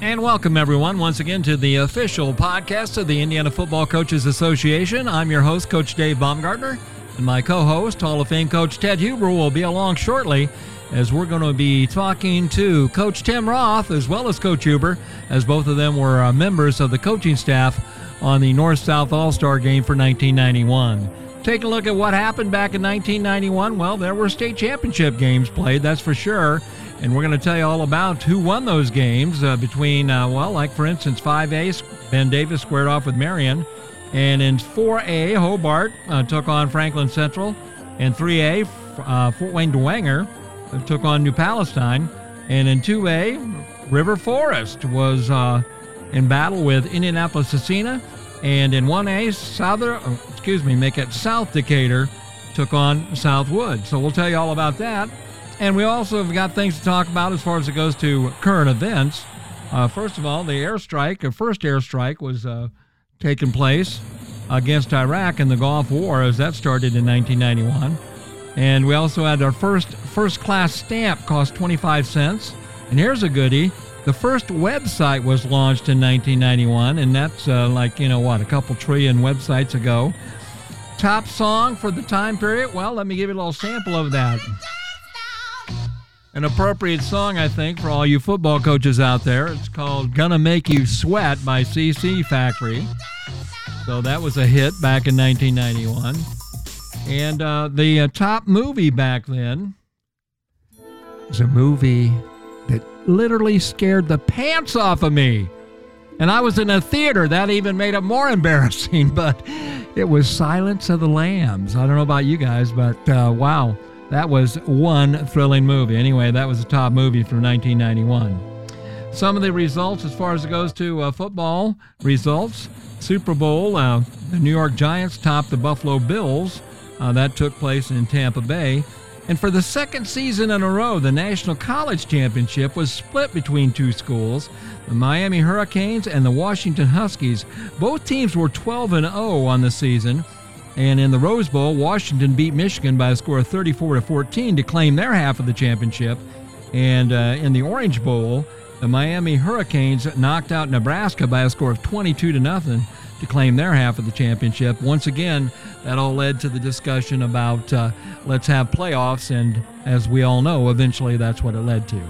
And welcome, everyone, once again to the official podcast of the Indiana Football Coaches Association. I'm your host, Coach Dave Baumgartner, and my co host, Hall of Fame Coach Ted Huber, will be along shortly as we're going to be talking to Coach Tim Roth as well as Coach Huber, as both of them were uh, members of the coaching staff on the North South All Star game for 1991. Take a look at what happened back in 1991. Well, there were state championship games played, that's for sure. And we're going to tell you all about who won those games uh, between, uh, well, like for instance, 5A, Ben Davis squared off with Marion. And in 4A, Hobart uh, took on Franklin Central. And 3A, uh, Fort Wayne Dwenger took on New Palestine. And in 2A, River Forest was uh, in battle with Indianapolis Scecina. And in 1A, Southern, uh, excuse me, make it South Decatur took on Southwood. So we'll tell you all about that. And we also have got things to talk about as far as it goes to current events. Uh, first of all, the airstrike, the first airstrike was uh, taking place against Iraq in the Gulf War as that started in 1991. And we also had our first first class stamp cost 25 cents. And here's a goodie. The first website was launched in 1991, and that's uh, like, you know what, a couple trillion websites ago. Top song for the time period? Well, let me give you a little sample of that an appropriate song, I think, for all you football coaches out there. It's called Gonna Make You Sweat by CC Factory. So that was a hit back in 1991. And uh, the uh, top movie back then was a movie that literally scared the pants off of me. And I was in a theater. That even made it more embarrassing, but it was Silence of the Lambs. I don't know about you guys, but uh, wow. That was one thrilling movie. Anyway, that was a top movie from 1991. Some of the results, as far as it goes to uh, football results, Super Bowl, uh, the New York Giants topped the Buffalo Bills. Uh, that took place in Tampa Bay. And for the second season in a row, the National College Championship was split between two schools, the Miami Hurricanes and the Washington Huskies. Both teams were 12 and 0 on the season. And in the Rose Bowl, Washington beat Michigan by a score of 34 to 14 to claim their half of the championship. And uh, in the Orange Bowl, the Miami Hurricanes knocked out Nebraska by a score of 22 to nothing to claim their half of the championship. Once again, that all led to the discussion about uh, let's have playoffs, and as we all know, eventually that's what it led to.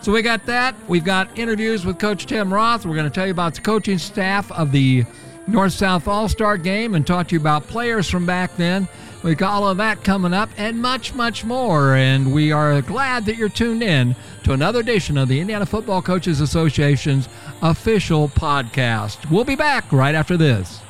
So we got that. We've got interviews with Coach Tim Roth. We're going to tell you about the coaching staff of the North South All Star game and talk to you about players from back then. We've got all of that coming up and much, much more. And we are glad that you're tuned in to another edition of the Indiana Football Coaches Association's official podcast. We'll be back right after this.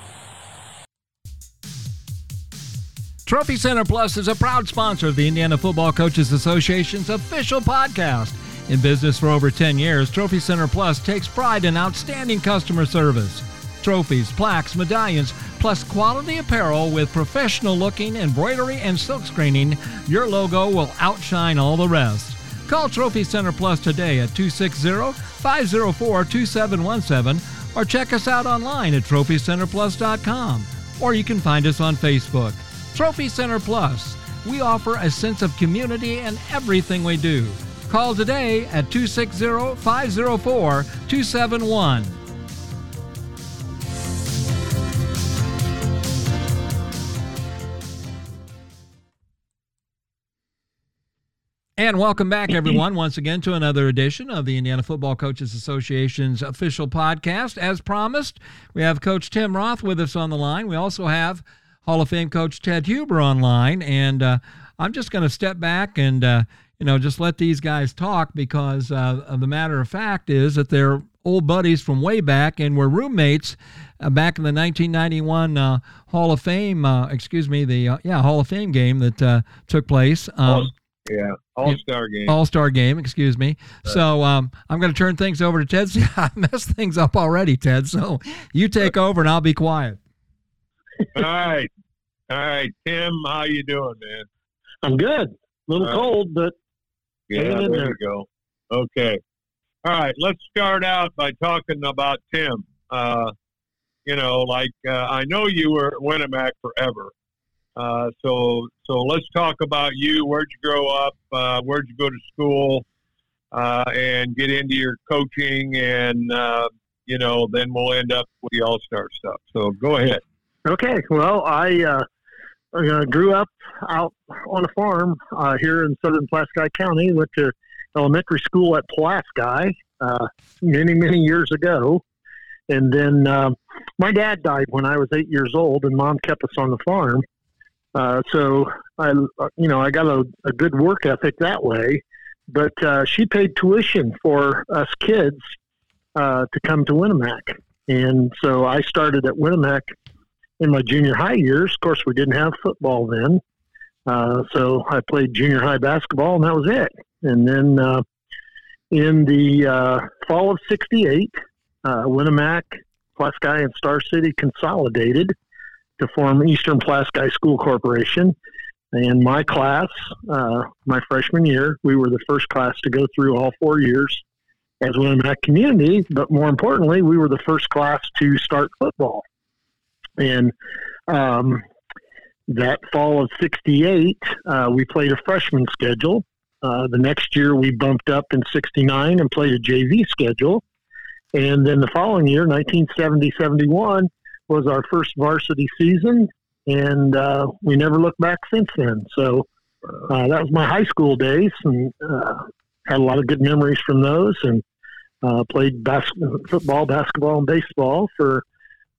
Trophy Center Plus is a proud sponsor of the Indiana Football Coaches Association's official podcast. In business for over 10 years, Trophy Center Plus takes pride in outstanding customer service trophies, plaques, medallions, plus quality apparel with professional looking embroidery and silk screening, your logo will outshine all the rest. Call Trophy Center Plus today at 260 504 2717 or check us out online at trophycenterplus.com or you can find us on Facebook. Trophy Center Plus. We offer a sense of community in everything we do. Call today at 260 504 271. And welcome back, everyone, once again to another edition of the Indiana Football Coaches Association's official podcast. As promised, we have Coach Tim Roth with us on the line. We also have Hall of Fame Coach Ted Huber online. And uh, I'm just going to step back and, uh, you know, just let these guys talk because uh, the matter of fact is that they're old buddies from way back and were roommates uh, back in the 1991 uh, Hall of Fame, uh, excuse me, the, yeah, Hall of Fame game that took place. Um, yeah, All Star game. All Star game, excuse me. Right. So um, I'm going to turn things over to Ted. I messed things up already, Ted. So you take over and I'll be quiet. All right, all right, Tim. How you doing, man? I'm good. A little cold, but yeah, there, there you go. Okay. All right, let's start out by talking about Tim. Uh, you know, like uh, I know you were at Winamac forever, uh, so so let's talk about you. Where'd you grow up? Uh, where'd you go to school? uh, and get into your coaching, and uh, you know, then we'll end up with the All Star stuff. So go ahead. Okay. Well, I uh, uh, grew up out on a farm here in southern Pulaski County. Went to elementary school at Pulaski uh, many, many years ago. And then my dad died when I was eight years old, and mom kept us on the farm. Uh, so I, you know, I got a, a good work ethic that way. But uh, she paid tuition for us kids uh, to come to Winamac, and so I started at Winamac in my junior high years. Of course, we didn't have football then, uh, so I played junior high basketball, and that was it. And then uh, in the fall of '68, uh, Winamac, Pulaski, and Star City consolidated to form Eastern Pulaski School Corporation. And my class, uh, my freshman year, we were the first class to go through all four years as Winamac community. But more importantly, we were the first class to start football. And um, that fall of '68, uh, we played a freshman schedule. Uh, the next year, we bumped up in '69 and played a JV schedule. And then the following year, 1970 71, was our first varsity season. And uh, we never looked back since then. So uh, that was my high school days and uh, had a lot of good memories from those. And uh, played bas- football, basketball, and baseball for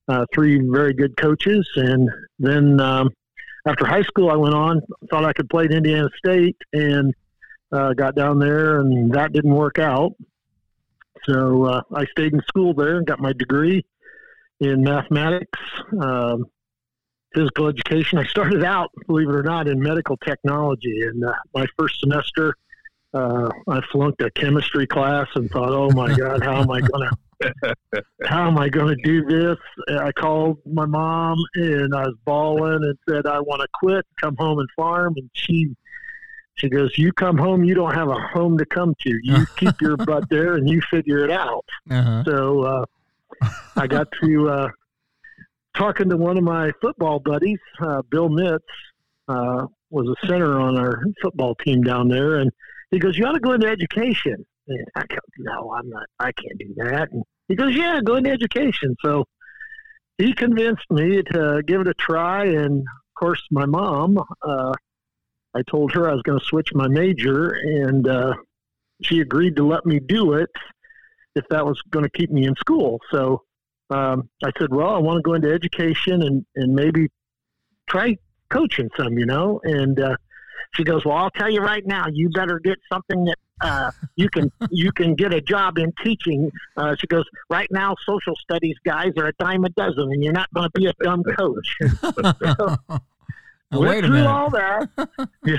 uh, three very good coaches. And then um, after high school, I went on, thought I could play at Indiana State, and uh, got down there, and that didn't work out. So uh, I stayed in school there and got my degree in mathematics, um, physical education. I started out, believe it or not, in medical technology. And uh, my first semester, uh, I flunked a chemistry class and thought, "Oh my God, how am I going to how am I going to do this?" I called my mom and I was bawling and said, "I want to quit, come home and farm." And she she goes, "You come home, you don't have a home to come to. You keep your butt there and you figure it out." Uh-huh. So uh, I got to uh, talking to one of my football buddies, uh, Bill Mitz, uh, was a center on our football team down there, and he goes, "You ought to go into education." And I go, "No, I'm not. I can't do that." And he goes, "Yeah, go into education." So he convinced me to give it a try, and of course, my mom. Uh, I told her I was going to switch my major, and uh, she agreed to let me do it if that was going to keep me in school. So um, I said, "Well, I want to go into education and and maybe try coaching some, you know." And uh, she goes, "Well, I'll tell you right now, you better get something that uh, you can you can get a job in teaching." Uh, she goes, "Right now, social studies guys are a dime a dozen, and you're not going to be a dumb coach." so, wait a minute. all that. yeah.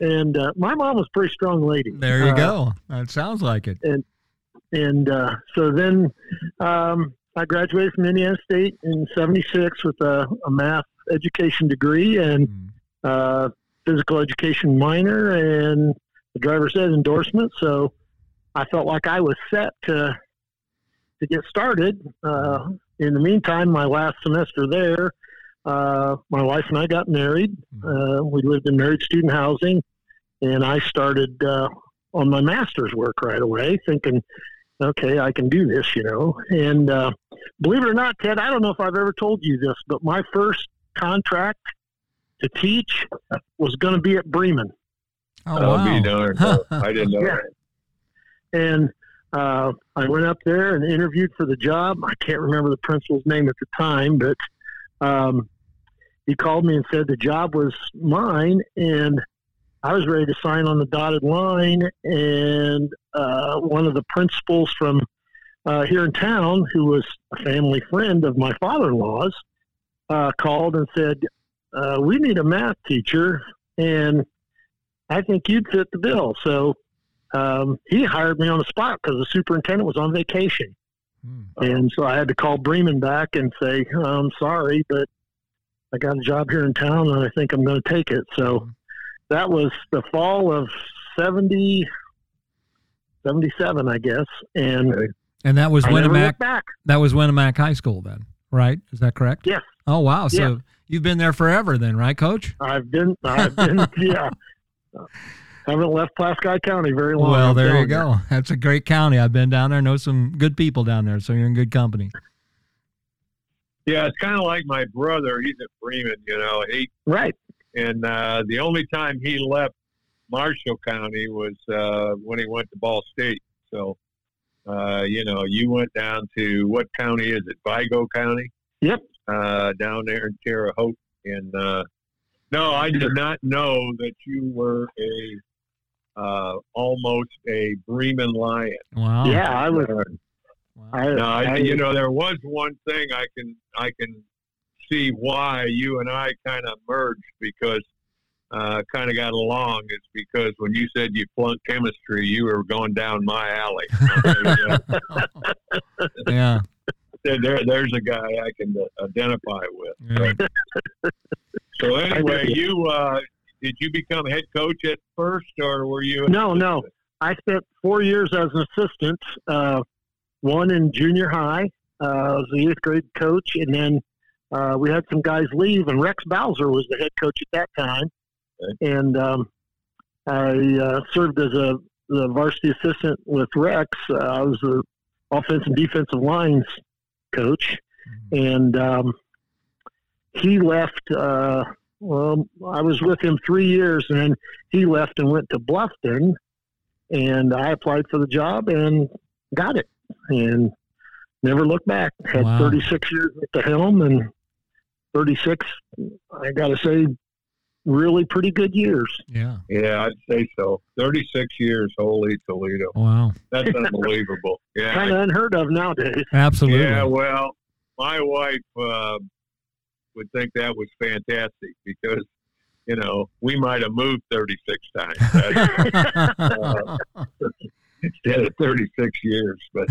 And uh, my mom was a pretty strong lady. There you uh, go. That sounds like it. And and uh, so then um, I graduated from Indiana State in '76 with a, a, math education degree and mm. physical education minor and a driver's ed endorsement. So I felt like I was set to to get started. Uh, in the meantime, my last semester there, uh, my wife and I got married. Mm-hmm. Uh, we lived in married student housing, and I started uh, on my master's work right away, thinking, okay, I can do this, you know. And uh, believe it or not, Ted, I don't know if I've ever told you this, but my first contract to teach was going to be at Bremen. Oh, oh wow. darn. I didn't know yeah. that. And uh, I went up there and interviewed for the job. I can't remember the principal's name at the time, but um, he called me and said the job was mine and I was ready to sign on the dotted line. And uh, one of the principals from uh, here in town, who was a family friend of my father in law's, uh, called and said, uh, We need a math teacher, and I think you'd fit the bill. So um, he hired me on the spot because the superintendent was on vacation. Hmm. And so I had to call Bremen back and say, I'm sorry, but I got a job here in town and I think I'm going to take it. So that was the fall of 70, 77, I guess. And and that was Winamac. That was Winamac High School then, right? Is that correct? Yes. Oh wow! So you've been there forever then, right, Coach? I've been. I've been. yeah. haven't left Pulaski County very long. Well, there you go. You. That's a great county. I've been down there. Know some good people down there, so you're in good company. Yeah, it's kind of like my brother. He's at Bremen, you know. He right. And uh, the only time he left Marshall County was uh, when he went to Ball State. So, uh, you know, you went down to what county is it? Vigo County. Yep. Uh, down there in Terre Haute, and uh, no, I did not know that you were a uh, almost a Bremen Lion. Wow. Yeah, I was. Wow. I, no, I, I, you know, there was one thing I can I can see why you and I kind of merged because uh, kind of got along is because when you said you flunked chemistry, you were going down my alley. yeah. There, there's a guy I can identify with. Yeah. So anyway, you uh, did you become head coach at first, or were you? No, assistant? no. I spent four years as an assistant. Uh, one in junior high. Uh, I was the eighth grade coach, and then uh, we had some guys leave, and Rex Bowser was the head coach at that time. Okay. And um, I uh, served as a the varsity assistant with Rex. Uh, I was the offensive and defensive lines coach, mm-hmm. and um, he left. Uh, well, I was with him three years, and then he left and went to Bluffton, and I applied for the job and got it, and never looked back. Had wow. 36 years at the helm, and 36. I got to say, really pretty good years. Yeah. Yeah, I'd say so. 36 years, holy Toledo. Wow. That's unbelievable. Yeah. kind of unheard of nowadays. Absolutely. Yeah, well, my wife uh, would think that was fantastic because, you know, we might have moved 36 times. uh, instead of 36 years, but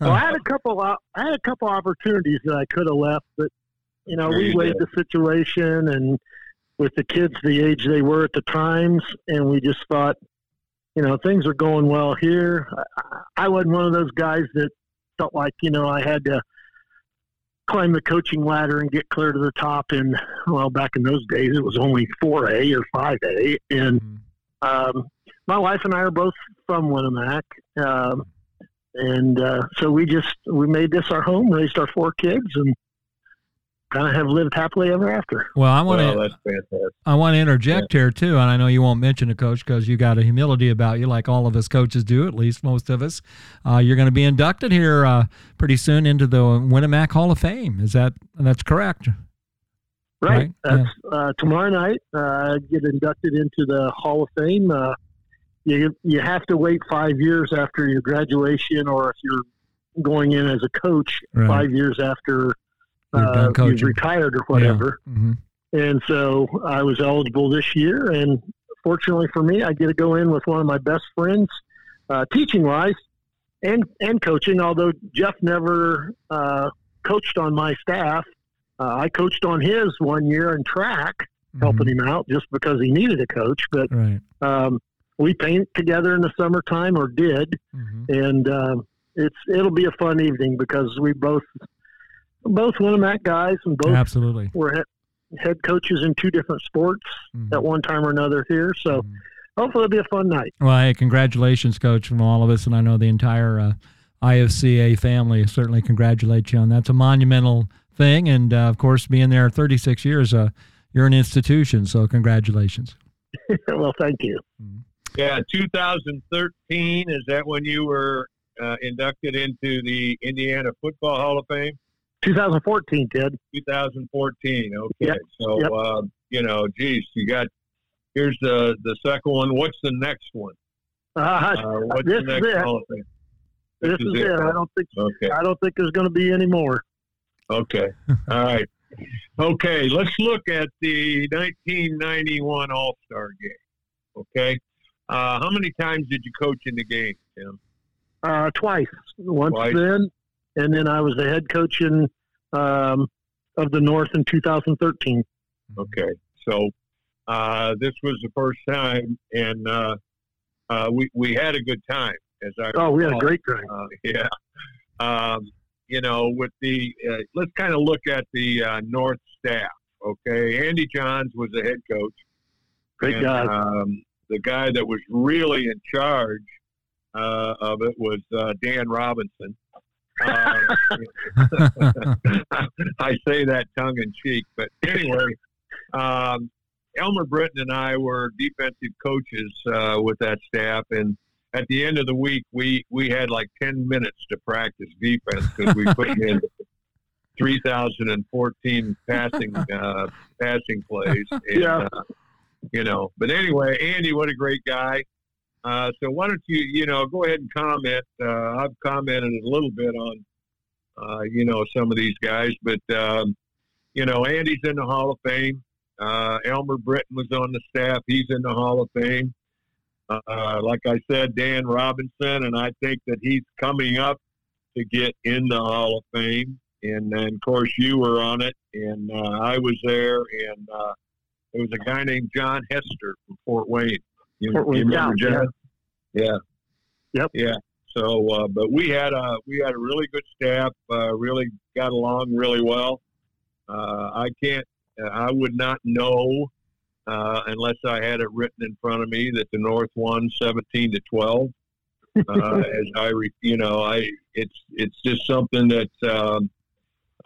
well, I had a couple. I had a couple opportunities that I could have left, but you know, we weighed the situation and with the kids the age they were at the times, and we just thought, you know, things are going well here. I, I wasn't one of those guys that felt like, you know, I had to climb the coaching ladder and get clear to the top. And well, back in those days, it was only 4A or 5A. And mm-hmm. um, my wife and I are both from Winamac. Um, and uh, so we just we made this our home, raised our four kids, and kind of have lived happily ever after. Well, I want well, to I want to interject yeah. here too, and I know you won't mention a coach because you got a humility about you, like all of us coaches do, at least most of us. Uh, you're going to be inducted here uh, pretty soon into the Winamac Hall of Fame. Is that that's correct? Right. right? That's yeah. uh, tomorrow night. Uh, get inducted into the Hall of Fame. Uh, you you have to wait five years after your graduation, or if you're going in as a coach, right. five years after uh, you've retired or whatever. Yeah. Mm-hmm. And so I was eligible this year, and fortunately for me, I get to go in with one of my best friends, uh, teaching wise, and and coaching. Although Jeff never uh, coached on my staff, uh, I coached on his one year in track, mm-hmm. helping him out just because he needed a coach. But right. um, we paint together in the summertime, or did, mm-hmm. and um, it's it'll be a fun evening because we both both Winamac guys, and both absolutely were head, head coaches in two different sports mm-hmm. at one time or another here. So mm-hmm. hopefully it'll be a fun night. Well, hey, congratulations, coach, from all of us, and I know the entire uh, IFCA family certainly congratulate you on that's a monumental thing, and uh, of course, being there 36 years, uh, you're an institution. So congratulations. well, thank you. Mm-hmm. Yeah, 2013 is that when you were uh, inducted into the Indiana Football Hall of Fame? 2014, Ted. 2014. Okay. Yep. So, yep. Uh, you know, geez, you got here's the the second one. What's the next one? Uh, uh, what's this the next is it. This, this is, is, it. it. I don't think. Okay. I don't think there's going to be any more. Okay. All right. Okay. Let's look at the 1991 All Star game. Okay. Uh, how many times did you coach in the game, Tim? Uh, twice. Once twice. then, and then I was the head coach in um, of the North in 2013. Okay, so uh, this was the first time, and uh, uh, we we had a good time. As I oh, recall. we had a great time. Uh, yeah, um, you know, with the uh, let's kind of look at the uh, North staff. Okay, Andy Johns was the head coach. Great and, guy. Um, the guy that was really in charge uh, of it was uh, Dan Robinson. Uh, I say that tongue in cheek, but anyway, um, Elmer Britton and I were defensive coaches uh, with that staff, and at the end of the week, we we had like ten minutes to practice defense because we put in 3,014 passing uh, passing plays. And, Yeah. Uh, you know, but anyway, Andy, what a great guy. Uh, so why don't you, you know, go ahead and comment. Uh, I've commented a little bit on, uh, you know, some of these guys, but um, you know, Andy's in the Hall of Fame. Uh, Elmer Britton was on the staff; he's in the Hall of Fame. Uh, like I said, Dan Robinson, and I think that he's coming up to get in the Hall of Fame. And then, of course, you were on it, and uh, I was there, and there was a guy named John Hester from Fort Wayne. You, Fort Wayne, you remember yeah? Yeah. Yep. Yeah. So, uh, but we had a we had a really good staff. Uh, really got along really well. Uh, I can't. I would not know uh, unless I had it written in front of me that the North won seventeen to twelve. Uh, as I, re, you know, I it's it's just something that um,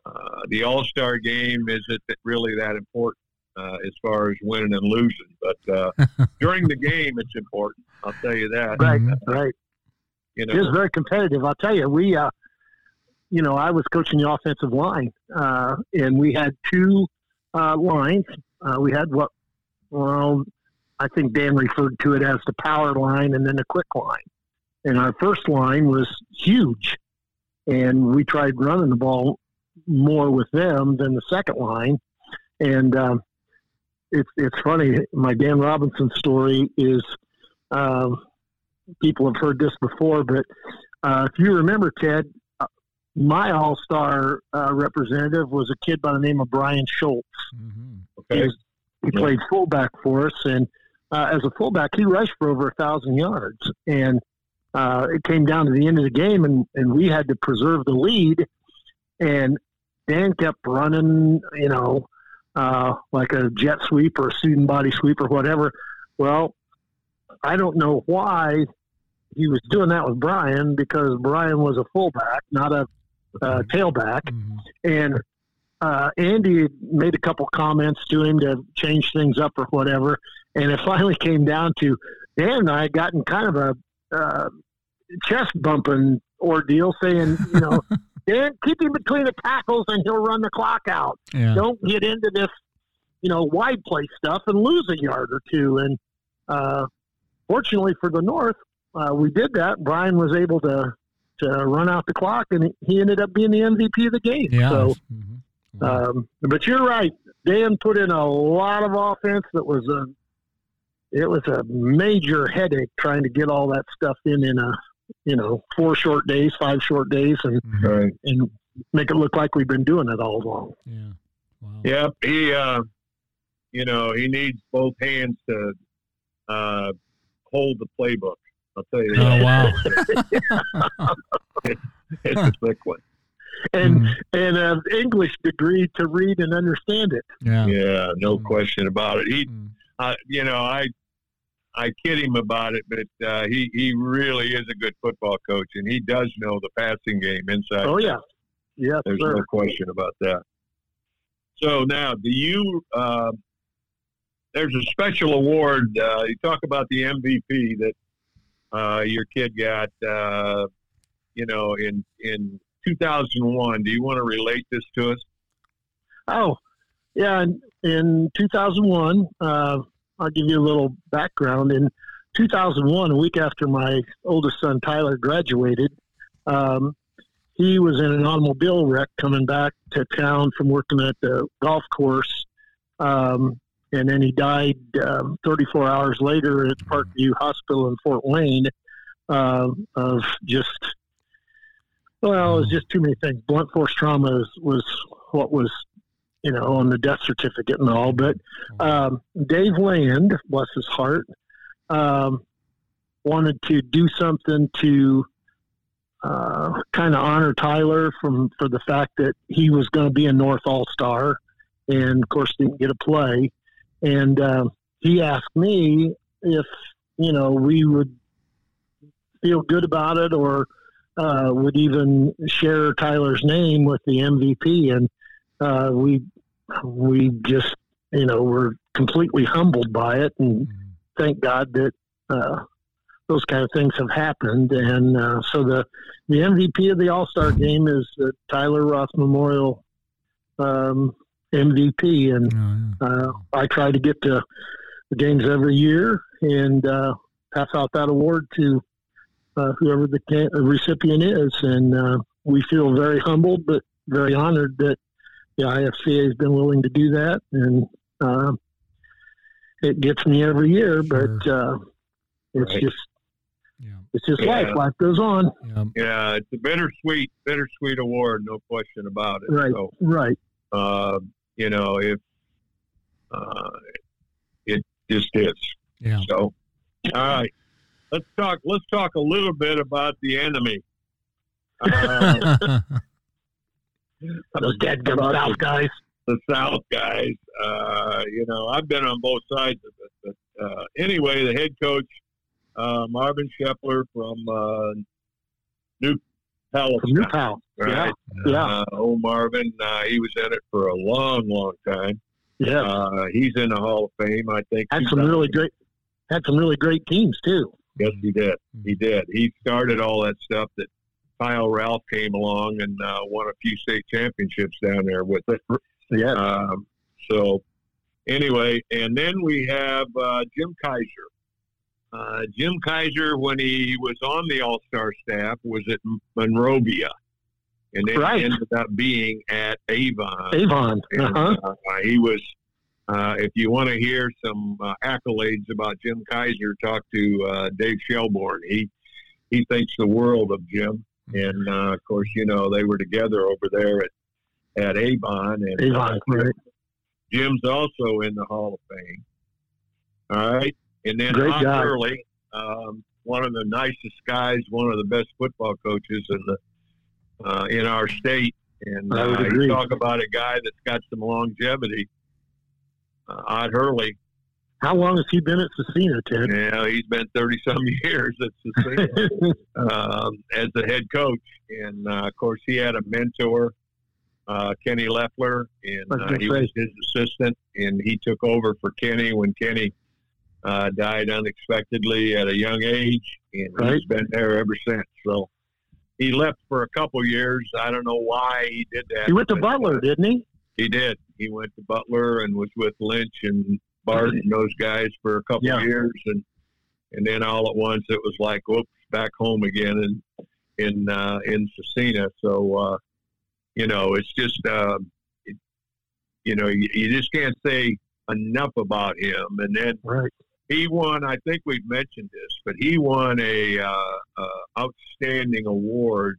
uh, the All Star game isn't really that important uh, as far as winning and losing, but uh, during the game it's important. I'll tell you that. Right, Mhm. right. You It was very competitive. I'll tell you, we, uh, you know, I was coaching the offensive line, uh, and we had two uh, lines. Uh, we had what, well, I think Dan referred to it as the power line and then the quick line. And our first line was huge, and we tried running the ball more with them than the second line. And um, it's it's funny. My Dan Robinson story is. Um, people have heard this before, but uh, if you remember, Ted, uh, my All Star uh, representative was a kid by the name of Brian Schultz. Mhm. He, okay. was, he Yeah. played fullback for us, and uh, as a fullback, he rushed for over a thousand yards. And uh, it came down to the end of the game, and, and we had to preserve the lead. And Dan kept running, you know, uh, like a jet sweep or a student body sweep or whatever. Well, I don't know why he was doing that with Brian because Brian was a fullback, not a uh, tailback Mhm. and uh, Andy made a couple comments to him to change things up or whatever, and it finally came down to Dan and I had gotten kind of a uh, chest bumping ordeal, saying, you know, keep him between the tackles and he'll run the clock out. Yeah. Don't get into this, you know, wide play stuff and lose a yard or two. And uh, fortunately for the North, uh, we did that. Brian was able to to run out the clock, and he ended up being the MVP of the game. Yeah. So. Mhm. Wow. Um, but you're right. Dan put in a lot of offense that was a it was a major headache trying to get all that stuff in in a you know four short days, five short days, and Mhm. Right. and make it look like we've been doing it all along. Yeah. Wow. Yep. He, uh, you know, he needs both hands to uh, hold the playbook. I'll tell you Oh wow. it's a thick one. And Mhm. and an English degree to read and understand it. Yeah. Yeah, no Mm. question about it. He, Mm. uh, you know, I, I kid him about it, but uh, he he really is a good football coach, and he does know the passing game inside. Oh yeah, yes There's sir. no question about that. So now, do you? Uh, there's a special award. Uh, you talk about the MVP that uh, your kid got. Uh, you know, in in 2001. Do you want to relate this to us? Oh, yeah. In, in 2001, uh, I'll give you a little background. In 2001, a week after my oldest son Tyler graduated, um, he was in an automobile wreck coming back to town from working at the golf course. Um, and then he died um, 34 hours later at Parkview Hospital in Fort Wayne uh, of just well, it was just too many things. Blunt force trauma was, was what was, you know, on the death certificate and all. But um, Dave Land, bless his heart, um, wanted to do something to uh, kind of honor Tyler from for the fact that he was going to be a North All Star, and of course didn't get a play. And uh, he asked me if you know, we would feel good about it or uh, would even share Tyler's name with the MVP. And uh, we, we just, you know, were completely humbled by it. And mm-hmm. thank God that uh, those kind of things have happened. And uh, so the, the MVP of the All Star game is the Tyler Roth Memorial um, MVP. And oh, yeah. uh, I try to get to the games every year and uh, pass out that award to uh, whoever the can- recipient is. And uh, we feel very humbled, but very honored that the IFCA has been willing to do that. And uh, it gets me every year, sure. but uh, it's right. just yeah. It's just yeah. life. Life goes on. Yeah. yeah, it's a bittersweet, bittersweet award, no question about it. Right, so, right. Uh, you know, if uh, it just is. Yeah. So, all right, let's talk. Let's talk a little bit about the enemy. Those dead South guys. The South guys. Uh, you know, I've been on both sides of it. But uh, anyway, the head coach uh, Marvin Shepler from uh, New Palestine. From New Pal. Right? Yeah. yeah. Uh, old Marvin, uh, he was in it for a long, long time. Yeah. Uh, he's in the Hall of Fame, I think. Had some really great, had some really great teams too. Yes, he did. He did. He started all that stuff that Kyle Ralph came along and uh, won a few state championships down there with it. Yeah. Um, so anyway, and then we have uh, Jim Kaiser. Uh, Jim Kaiser, when he was on the All Star staff, was at Monrovia, and then right. ended up being at Avon. Avon. Uh-huh. uh, he was. Uh, if you want to hear some uh, accolades about Jim Kaiser, talk to uh, Dave Shelbourne. He he thinks the world of Jim, and uh, of course, you know they were together over there at at Avon. And Avon, right. Jim's also in the Hall of Fame. All right. And then Great job. Hurley, um, one of the nicest guys, one of the best football coaches in the uh, in our state. And uh, you talk about a guy that's got some longevity. Uh, Ott Hurley. How long has he been at Scecina, Ted? Yeah, he's been thirty some years at Scecina um, as the head coach, and uh, of course he had a mentor, uh, Kenny Leffler, and uh, he was his assistant, and he took over for Kenny when Kenny uh, died unexpectedly at a young age, and right. he's been there ever since. So he left for a couple years. I don't know why he did that. He went to Butler, didn't he? He did. He went to Butler and was with Lynch and Bart and those guys for a couple yeah. years, and and then all at once it was like, whoops, back home again in in uh, in Scecina. So uh, you know, it's just uh, it, you know, you, you just can't say enough about him. And then right he won. I think we've mentioned this, but he won a uh, uh, outstanding award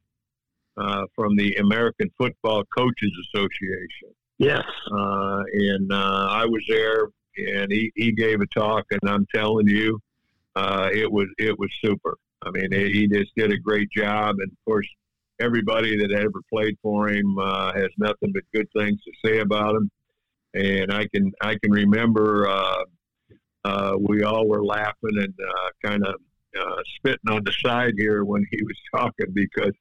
uh, from the American Football Coaches Association. Yes, uh, and uh, I was there, and he, he gave a talk, and I'm telling you, uh, it was it was super. I mean, he just did a great job, and of course, everybody that ever played for him has nothing but good things to say about him. And I can I can remember uh, we all were laughing and uh, kind of uh, spitting on the side here when he was talking because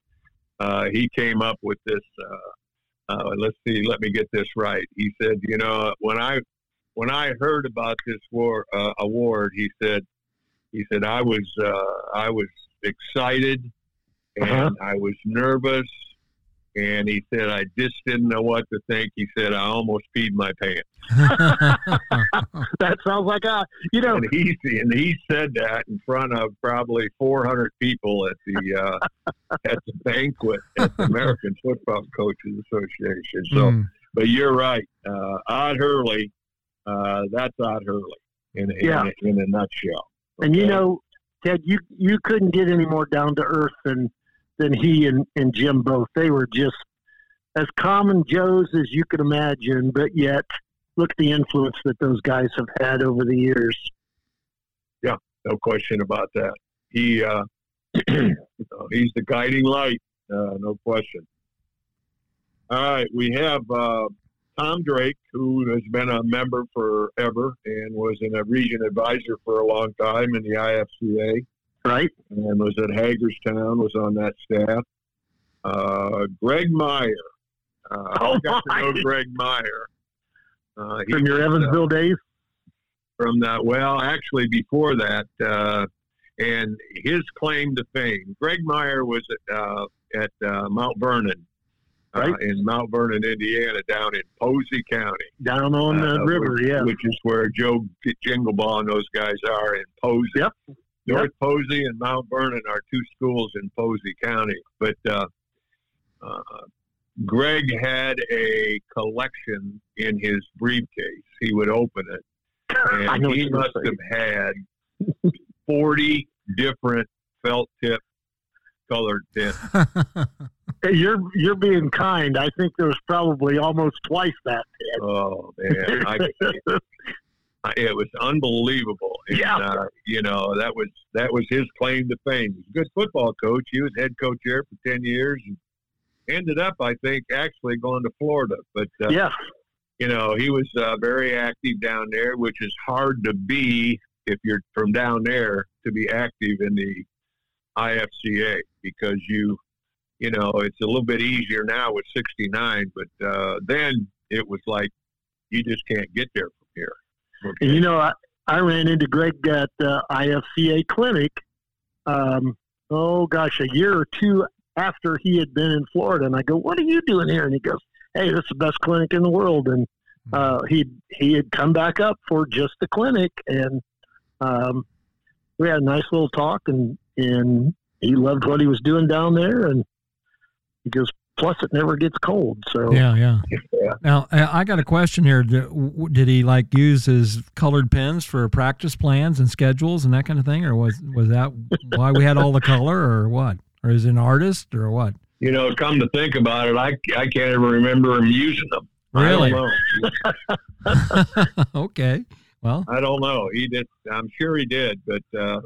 uh, he came up with this. Uh, uh, let's see, let me get this right. He said, you know, when I when I heard about this war uh, award, he said, he said I was uh, I was excited and uh-huh. I was nervous and he said I just didn't know what to think. He said I almost peed my pants. that sounds like a you know. And he and he said that in front of probably 400 people at the uh, at the banquet at the American Football Coaches Association. So, mm. but you're right, uh, Ott Hurley. Uh, that's Ott Hurley in, in, yeah. in, in a nutshell. Okay? And you know, Ted, you you couldn't get any more down to earth than than he and, and Jim both. They were just as common Joes as you could imagine, but yet look at the influence that those guys have had over the years. Yeah, no question about that. He uh, he's the guiding light, uh, no question. All right, we have uh, Tom Drake, who has been a member forever and was in a region advisor for a long time in the IFCA. Right. And was at Hagerstown, was on that staff. Uh, Greg Meyer. Uh, oh I got my. to know Greg Meyer. Uh, from your Evansville uh, days? From that, well, actually, before that, uh, and his claim to fame. Greg Meyer was at, uh, at Mount Vernon uh, right. in Mount Vernon, Indiana, down in Posey County. Down on the uh, river, which, yeah. Which is where Joe Jingleball and those guys are in Posey. Yep. North yep. Posey and Mount Vernon are two schools in Posey County. But uh, uh, Greg had a collection in his briefcase. He would open it, and he must have had 40 different felt tip colored pins. you're you're being kind. I think there was probably almost twice that. Oh man, I, it was unbelievable. And, yeah, uh, you know that was that was his claim to fame. He's a good football coach. He was head coach there for ten years and ended up, I think, actually going to Florida. But uh, yeah, you know he was uh, very active down there, which is hard to be if you're from down there to be active in the IFCA because you you know, it's a little bit easier now with 69, but uh, then it was like you just can't get there from here. Okay. You know, I, I ran into Greg at uh, IFCA clinic. Um, oh gosh, a year or two after he had been in Florida, and I go, "What are you doing here?" And he goes, "Hey, this is the best clinic in the world." And uh, he he had come back up for just the clinic, and um, we had a nice little talk, and and he loved what he was doing down there, and because plus it never gets cold. So yeah, yeah. yeah. Now I got a question here. Did, did, he like use his colored pens for practice plans and schedules and that kind of thing, or was was that why we had all the color, or what? Or is an artist, or what? You know, come to think about it, I I can't ever remember him using them. Really? okay. Well, I don't know. He did. I'm sure he did, but uh,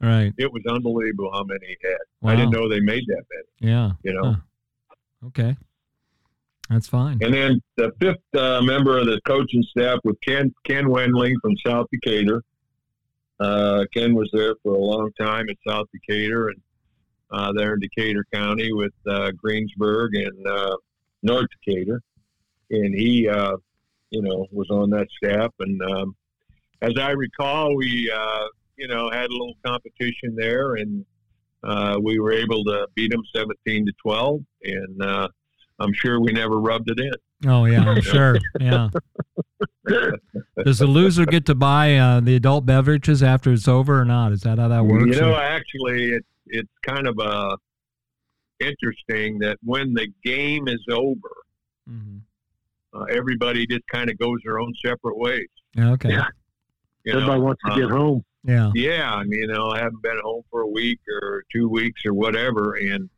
right. It was unbelievable how many he had. Wow. I didn't know they made that many. Yeah. You know. Huh. Okay. That's fine. And then the fifth uh, member of the coaching staff was Ken Ken Wendling from South Decatur. Uh, Ken was there for a long time at South Decatur and uh, there in Decatur County with uh, Greensburg and uh, North Decatur, and he, uh, you know, was on that staff. And um, as I recall, we, you know, had a little competition there and uh, we were able to beat them 17 to 12, and uh, I'm sure we never rubbed it in. Oh yeah, I'm sure. Yeah. Does the loser get to buy uh, the adult beverages after it's over or not? Is that how that works? You know, or? actually, it's it's kind of uh, interesting that when the game is over, mm-hmm. uh, everybody just kind of goes their own separate ways. Okay. Yeah. You Everybody know, wants to get uh, home. Yeah. Yeah. I mean, you know, I haven't been home for a week or two weeks or whatever. And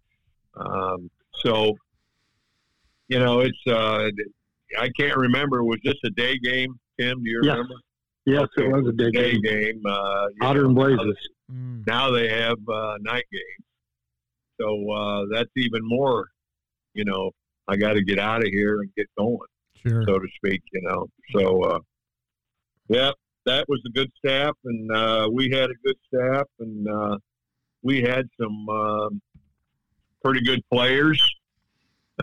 um, so, you know, it's, uh, I can't remember. Was this a day game, Tim? Do you yes. remember? Yes, okay. it was a day, day game. game. Uh, Hotter and blazes. Mm. Now they have uh, night games. So uh, that's even more, you know, I got to get out of here and get going, sure. so to speak, you know. So, uh, yeah, that was a good staff, and uh, we had a good staff, and uh, we had some um, pretty good players.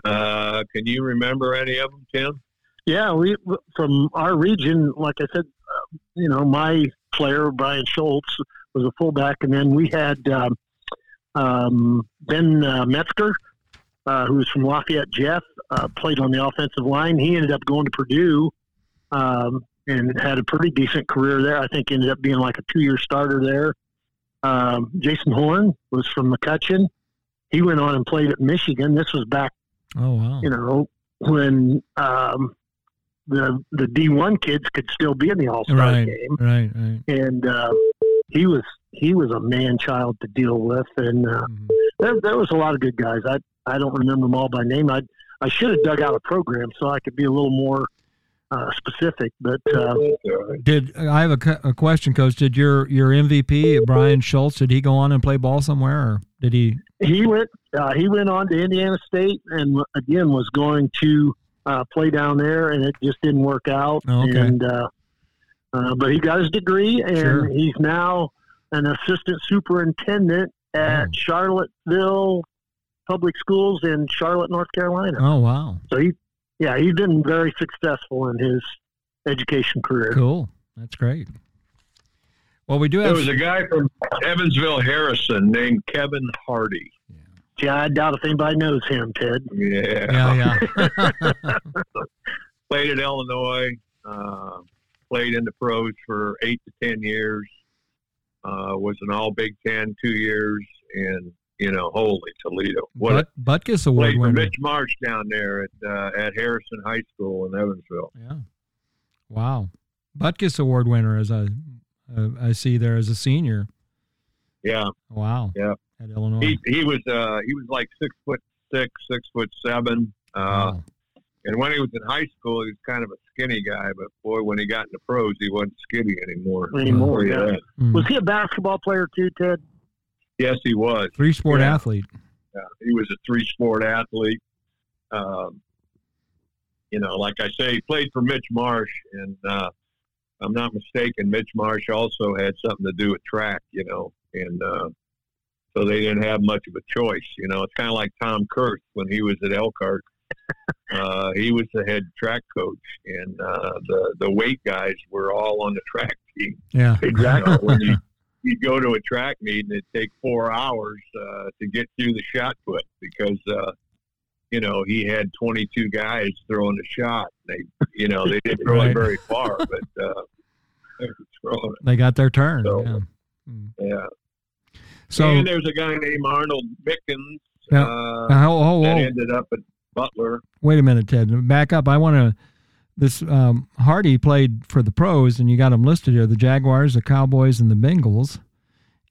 Uh, can you remember any of them, Tim? Yeah, we from our region. Like I said, uh, you know, my player Brian Schultz was a fullback, and then we had um, um, Ben uh, Metzger, uh, who was from Lafayette. Jeff uh, played on the offensive line. He ended up going to Purdue. Um, and had a pretty decent career there. I think ended up being like a two year starter there. Um, Jason Horn was from McCutcheon. He went on and played at Michigan. This was back, oh wow, you know, when um, the the D one kids could still be in the All Star right, game. Right, right. And uh, he was he was a man child to deal with, and uh, mm-hmm. there, there was a lot of good guys. I I don't remember them all by name. I I should have dug out a program so I could be a little more uh, specific, but uh, did I have a, a, question, Coach? Did your your MVP Brian Schultz did he go on and play ball somewhere, or did he? He went. Uh, he went on to Indiana State, and again was going to uh, play down there, and it just didn't work out. Oh, okay. And uh, uh, but he got his degree, and Sure. he's now an assistant superintendent at Oh. Charlottesville Public Schools in Charlotte, North Carolina. Oh wow, So he, yeah, he's been very successful in his education career. cool. That's great. Well, we do have. There was a guy from Evansville, Harrison, named Kevin Hardy. Yeah, I doubt if anybody knows him, Ted. Yeah. yeah, yeah. Played at Illinois. Uh, played in the pros for eight to ten years. Uh, was an All Big Ten two years, and you know, holy Toledo! What but, Butkus a, Award played winner. Mitch Marsh down there at uh, at Harrison High School in Evansville. Yeah. Wow. Butkus Award winner, as I uh, I see there as a senior. Yeah, Wow. Yeah. At Illinois. he he was uh, he was like six foot six, six foot seven. Uh, wow. And when he was in high school, he was kind of a skinny guy. But boy, when he got into pros, he wasn't skinny anymore. Anymore, I'll yeah. Mm. Was he a basketball player too, Ted? Yes, he was. Three sport Yeah. athlete. Yeah, he was a three sport athlete. Um, you know, like I say, he played for Mitch Marsh, and uh, I'm not mistaken. Mitch Marsh also had something to do with track. You know, and uh, so they didn't have much of a choice. You know, it's kind of like Tom Kurth when he was at Elkhart. Uh, he was the head track coach, and uh, the the weight guys were all on the track team. Yeah. Exactly. when you you go to a track meet and it take four hours uh, to get through the shot put because uh, you know he had 22 guys throwing the shot. They you know they didn't throw Right. it very far, but uh, they were throwing it. They got their turn. So- yeah. Yeah. So and there's a guy named Arnold Mickens Yeah. uh, uh, oh, oh, that ended up at Butler. wait a minute, Ted. Back up. I want to. This um, Hardy played for the pros, and you got him listed here: the Jaguars, the Cowboys, and the Bengals.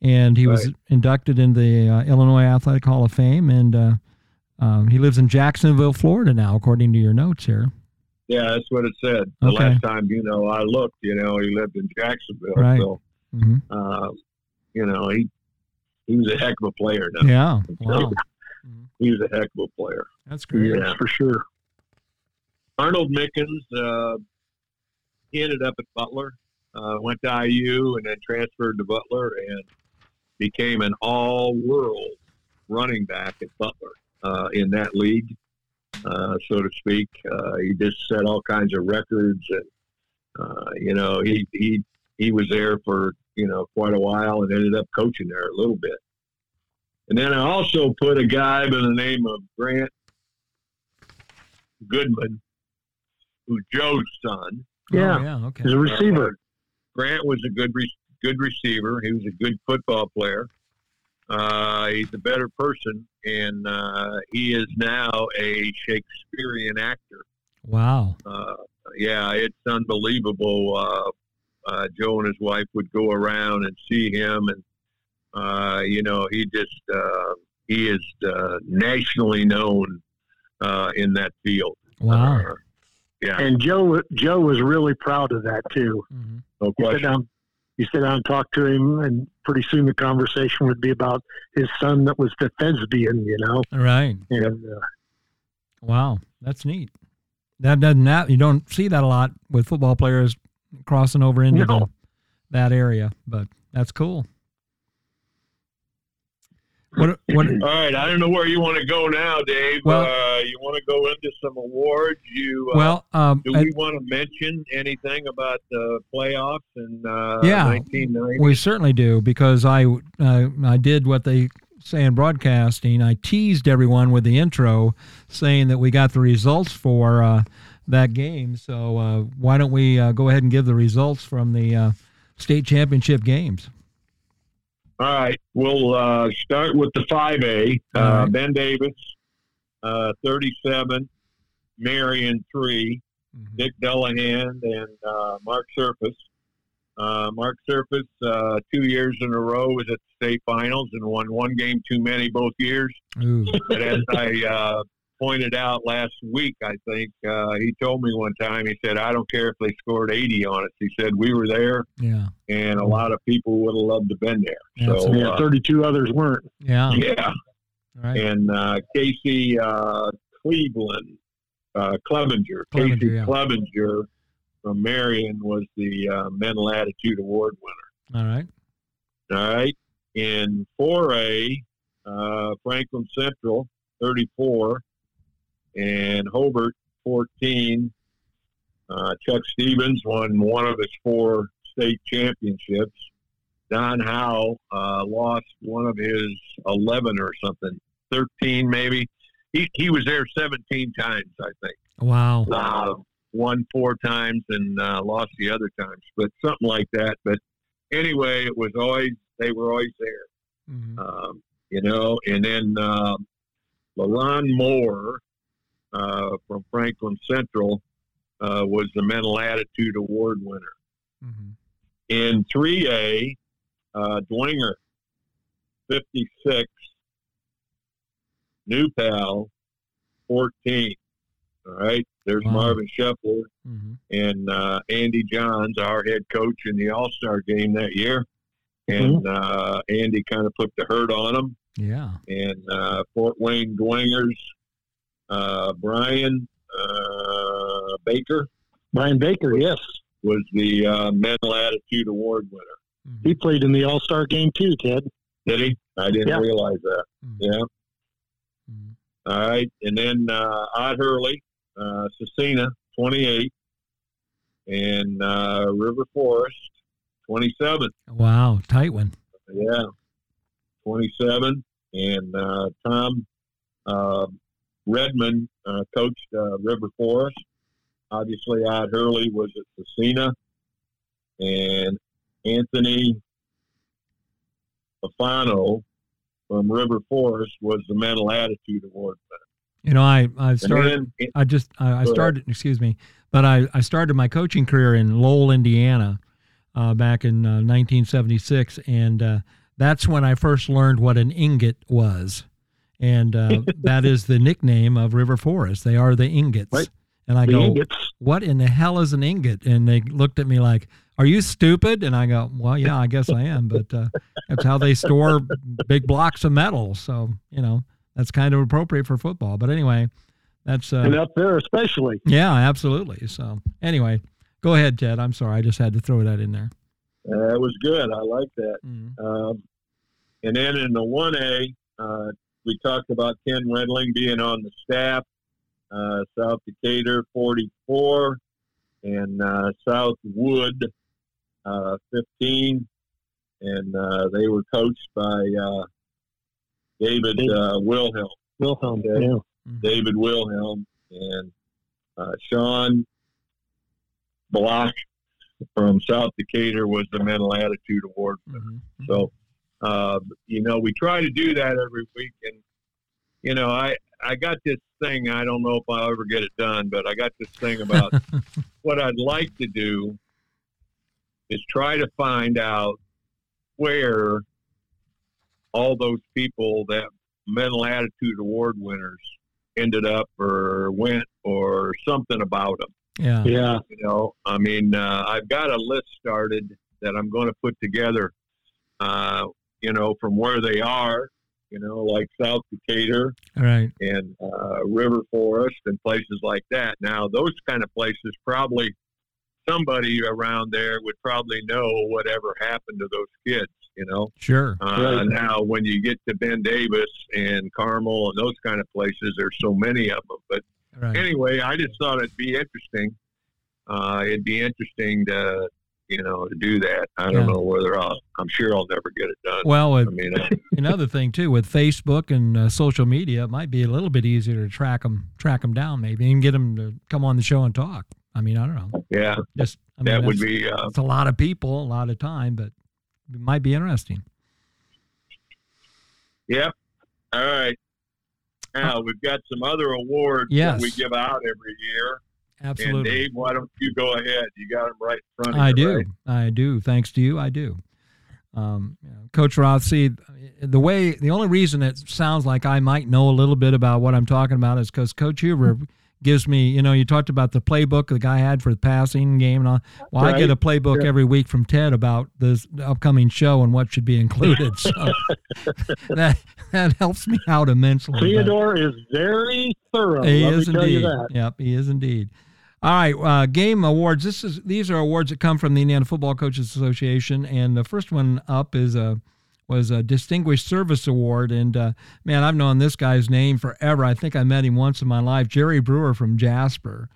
And he was inducted in the uh, Illinois Athletic Hall of Fame, and uh, um, he lives in Jacksonville, Florida now, according to your notes here. Yeah, that's what it said. The Okay. last time you know I looked, you know he lived in Jacksonville. Right. So hmm uh, you know he he was a heck of a player. Now Yeah. Wow. he was a heck of a player. That's great. Yeah. for sure. Arnold Mickens, uh, he ended up at Butler, uh, went to IU, and then transferred to Butler and became an all-world running back at Butler uh, in that league, uh, so to speak. Uh, he just set all kinds of records, and uh, you know he he he was there for you know quite a while and ended up coaching there a little bit. And then I also put a guy by the name of Grant Goodman, who's Joe's son. Yeah. Oh, yeah. Okay. He's a receiver. Grant was a good re- good receiver. He was a good football player. Uh, he's a better person, and uh, he is now a Shakespearean actor. Wow. Uh, yeah, it's unbelievable. Uh, uh, Joe and his wife would go around and see him, and uh, you know, he just uh, he is uh, nationally known uh, in that field. Wow. Yeah, And Joe Joe was really proud of that too. Mhm. no You sit down, you sit down and talk to him, and pretty soon the conversation would be about his son that was the thespian, you know. Right. And uh, Wow. That's neat. That doesn't that you don't see that a lot with football players crossing over into No. the, that area, but that's cool. What what All right, I don't know where you want to go now, Dave. Well- uh, you want to go into some awards? You uh, well um do I- we want to mention anything about the playoffs in uh, Yeah. 1990? We certainly do because I uh, I did what they say in broadcasting. I teased everyone with the intro, saying that we got the results for uh, that game. So uh, why don't we uh, go ahead and give the results from the uh, state championship games? All right, we'll uh, start with the 5A. Uh, right. Ben Davis, uh, 37, Marion 3, Mhm. Dick Dullaghan, and uh, Mark Surface. Uh, Mark Surface, uh, two years in a row, was at the state finals and won one game too many both years. Ooh, But as I uh, pointed out last week, I think uh, he told me one time, he said, I don't care if they scored 80 on us. He said, we were there, yeah, and a lot of people would have loved to have been there. So, yeah, uh, 32 others weren't. yeah, yeah. right. And uh, Casey uh, Cleveland, uh, Clevenger. Clevenger, Casey yeah. Clevenger from Marion was the uh, Mental Attitude Award winner. All right. All right. In 4A, uh, Franklin Central, 34, and Hobart, 14. Uh, Chuck Stevens won one of his four state championships. Don Howe uh, lost one of his 11 or something, 13 maybe. He, he was there 17 times, I think. Wow. Uh, won four times and uh, lost the other times, but something like that. But anyway, it was always, they were always there Mhm. um, you know, and then uh, LaRon Moore uh, from Franklin Central uh, was the Mental Attitude Award winner. Mhm. In 3A, uh, Dwenger, 56, New Pal, 14. All right, there's Wow. Marvin Scheffler Mhm. and uh, Andy Johns, our head coach in the All Star game that year. And uh, Andy kind of put the hurt on him Yeah. and uh, Fort Wayne Dwengers, uh, Brian uh, Baker Brian Baker, yes, was the uh, Mental Attitude Award winner. Mhm. he played in the All Star game too. Ted. Did he? I didn't Yeah. realize that. Mhm. Yeah. Mhm. All right. And then uh, Ott Hurley, uh, Scecina, 28, and uh, River Forest, 27. Wow. Tight one. Yeah, 27. And uh, Tom uh, Redmond uh, coached uh, River Forest. Obviously, Ott Hurley was at Scecina. And Anthony Fafano from River Forest was the Mental Attitude Award winner. You know, I I started. And I just I, I started. Excuse me, but I I started my coaching career in Lowell, Indiana, uh, back in uh, 1976, and uh, that's when I first learned what an ingot was, and uh, that is the nickname of River Forest. They are the ingots. Right. And I The go, ingots. what in the hell is an ingot? And they looked at me like, are you stupid? And I go, well, yeah, I guess I am, but uh, that's how they store big blocks of metal. So, you know, that's kind of appropriate for football. But anyway, that's, uh, and up there especially. yeah, absolutely. So, anyway, go ahead, Ted. I'm sorry. I just had to throw that in there. that was good. I like that. Mhm. Um, and then in the 1A, uh, we talked about Ken Redling being on the staff, uh, South Decatur 44, and uh, South Wood uh, 15. And uh, they were coached by uh, David uh, Wilhelm. Wilhelm. Okay. Yeah. Mhm. David Wilhelm and uh, Sean Block from South Decatur was the Mental Attitude Award winner. Mhm. Mhm. So, uh, you know, we try to do that every week, and you know, I I got this thing. I don't know if I'll ever get it done, but I got this thing about what I'd like to do is try to find out where all those people that mental attitude award winners ended up or went or something about them yeah. Yeah. you know i mean uh, i've got a list started that i'm going to put together uh, you know from where they are you know like south decatur All right. and uh, river forest and places like that now those kind of places probably somebody around there would probably know whatever happened to those kids you know Sure. uh, Right. now when you get to ben davis and carmel and those kind of places there's so many of them but All right. anyway, I just thought it'd be interesting. Uh, it'd be interesting to, you know, to do that. I don't Yeah. know whether I'll. I'm sure I'll never get it done. Well, I mean, uh, another thing too with Facebook and uh, social media, it might be a little bit easier to track them, track them down, maybe, and get them to come on the show and talk. I mean, I don't know. yeah, Just I mean, that would be. Uh, It's a lot of people, a lot of time, but it might be interesting. yep. All right. Now we've got some other awards Yes. that we give out every year. And Absolutely. Dave, why don't you go ahead? You got them right in front of I you. do. right? I do. Thanks to you, I do. Um, you know, Coach Roth, see, the way, the only reason it sounds like I might know a little bit about what I'm talking about is because Coach Huber gives me, you know, you talked about the playbook the guy had for the passing game. And all. Well, right. I get a playbook yeah. every week from Ted about this upcoming show and what should be included. So that that helps me out immensely. Theodore but. is very thorough. He is indeed. Yep, he is indeed. All right, uh, game awards. This is these are awards that come from the Indiana Football Coaches Association, and the first one up is a was a Distinguished Service Award. And uh, man, I've known this guy's name forever. I think I met him once in my life. Jerry Brewer from Jasper.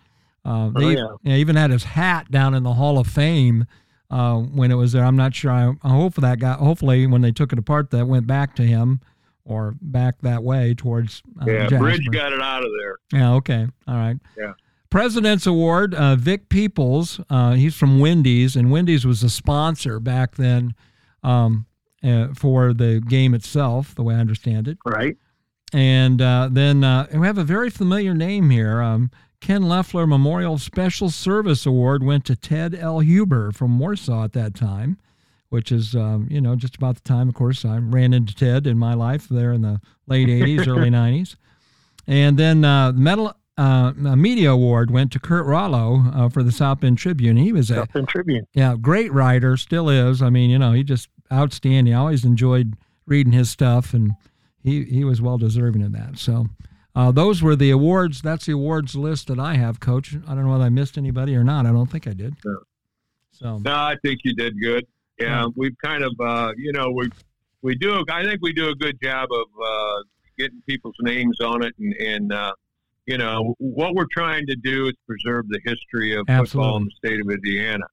Uh, they oh, yeah. even had his hat down in the Hall of Fame uh, when it was there. I'm not sure. I, I hope that guy. Hopefully, when they took it apart, that went back to him or back that way towards. Uh, yeah, Jasper. Bridge got it out of there. Yeah. Okay. All right. Yeah. President's Award, uh, Vic Peoples. Uh, he's from Wendy's, and Wendy's was a sponsor back then. Um, uh, for the game itself, the way I understand it. Right. And uh, then uh, we have a very familiar name here. Um, Ken Leffler Memorial Special Service Award went to Ted L. Huber from Warsaw at that time, which is, um, you know, just about the time, of course, I ran into Ted in my life there in the late 80s, early 90s. And then uh, the Medal uh, Media Award went to Curt Rallo uh, for the South Bend Tribune. He was a South Bend Tribune. Yeah, great writer, still is. I mean, you know, he just outstanding. I always enjoyed reading his stuff, and he he was well deserving of that. So. Uh, those were the awards. That's the awards list that I have, Coach. I don't know whether I missed anybody or not. I don't think I did. So no, I think you did good. Yeah, yeah. we've kind of, uh, you know, we we do. I think we do a good job of uh, getting people's names on it, and, and uh, you know, what we're trying to do is preserve the history of Absolutely. football in the state of Indiana.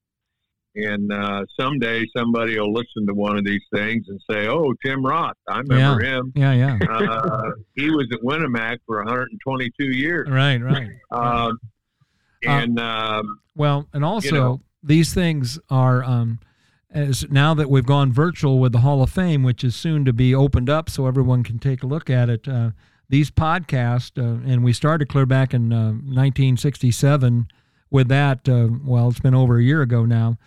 And uh, someday somebody will listen to one of these things and say, "Oh, Tim Roth, I remember yeah. him. Yeah, yeah. uh, he was at Winamac for 122 years. Right, right. Um, and um, well, and also you know, these things are um, as now that we've gone virtual with the Hall of Fame, which is soon to be opened up so everyone can take a look at it. Uh, these podcasts, uh, and we started clear back in uh, 1967 with that. Uh, well, it's been over a year ago now,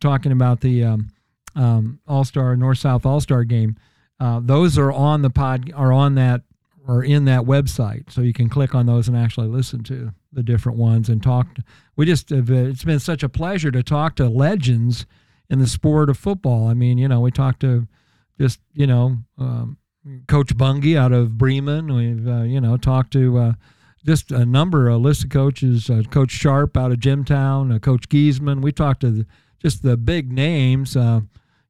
talking about the um, um, All Star North South All Star game. Uh, those are on the pod, are on that, or in that website, so you can click on those and actually listen to the different ones and talk. To, we just have, it's been such a pleasure to talk to legends in the sport of football. I mean, you know, we talked to just you know um, Coach Bungie out of Bremen. We've uh, you know talked to uh, just a number, of list of coaches. Uh, Coach Sharp out of Jimtown, uh, Coach Giesman. We talked to the, just the big names, uh,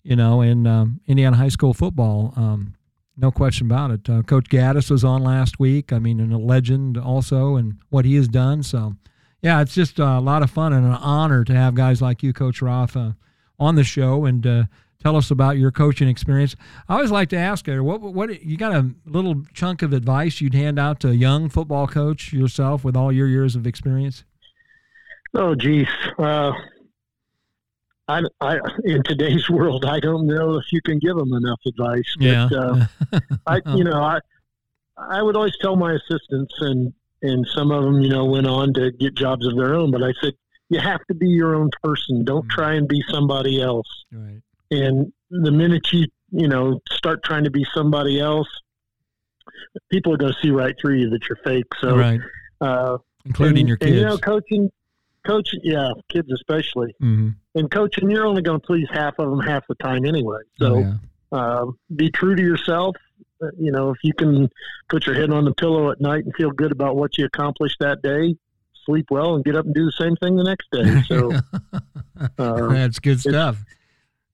you know, in um, Indiana high school football. Um, no question about it. Uh, Coach Gaddis was on last week. I mean, and a legend also, and what he has done. So, yeah, it's just a lot of fun and an honor to have guys like you, Coach Roth, on the show and tell us about your coaching experience. I always like to ask her, what what you got a little chunk of advice you'd hand out to a young football coach yourself with all your years of experience? Oh, geez. Uh, I, I, in today's world, I don't know if you can give them enough advice. But, yeah. uh, I, you know, I, I would always tell my assistants, and and some of them, you know, went on to get jobs of their own. But I said, you have to be your own person. Don't mm-hmm. try and be somebody else. Right. And the minute you, you know, start trying to be somebody else, people are going to see right through you that you're fake. So, right. Uh, including and, your kids. And, you know, coaching, coaching, yeah, kids especially. Mm-hmm. And coaching, you're only going to please half of them half the time anyway. So, oh, yeah. uh, be true to yourself. Uh, you know, if you can put your head on the pillow at night and feel good about what you accomplished that day, sleep well and get up and do the same thing the next day. So, uh, that's good stuff.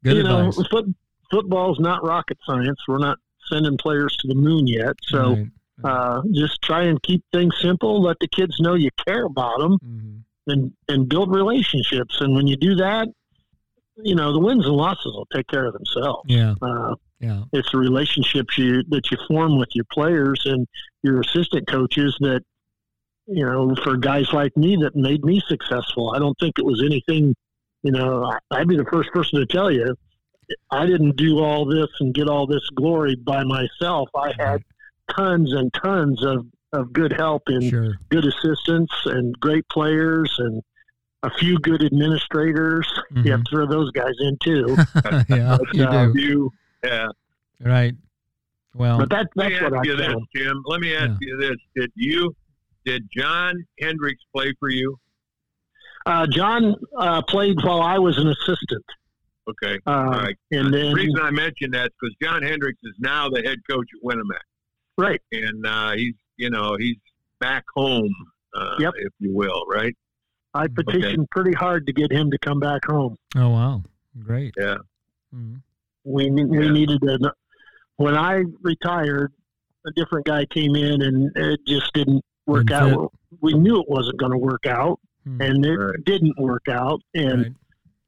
Good you advice. know, foot, football's not rocket science. We're not sending players to the moon yet. So right. uh, just try and keep things simple. Let the kids know you care about them, mm-hmm. and and build relationships. And when you do that, you know the wins and losses will take care of themselves. Yeah. Uh, yeah. It's the relationships you that you form with your players and your assistant coaches that you know for guys like me that made me successful. I don't think it was anything you know, I'd be the first person to tell you, I didn't do all this and get all this glory by myself. I had tons and tons of, of good help and sure. good assistants and great players and a few good administrators. Mm-hmm. You have to throw those guys in too. yeah, but, you uh, do. You, yeah. Right. Well, but that, that's Let me ask you this, Jim. Let me ask yeah. you this: Did you did John Hendricks play for you? Uh, John uh, played while I was an assistant. Okay. Uh, All right. And then, the reason I mention that is because John Hendricks is now the head coach at Winamac, right. and uh, he's you know he's back home, uh, Yep. if you will, right? I petitioned pretty hard to get him to come back home. Oh wow, great. Yeah. Mm-hmm. We we Yeah. needed a. When I retired, a different guy came in, and it just didn't work Didn't out. We knew it wasn't going to work out, Hmm. and it Right. didn't work out. And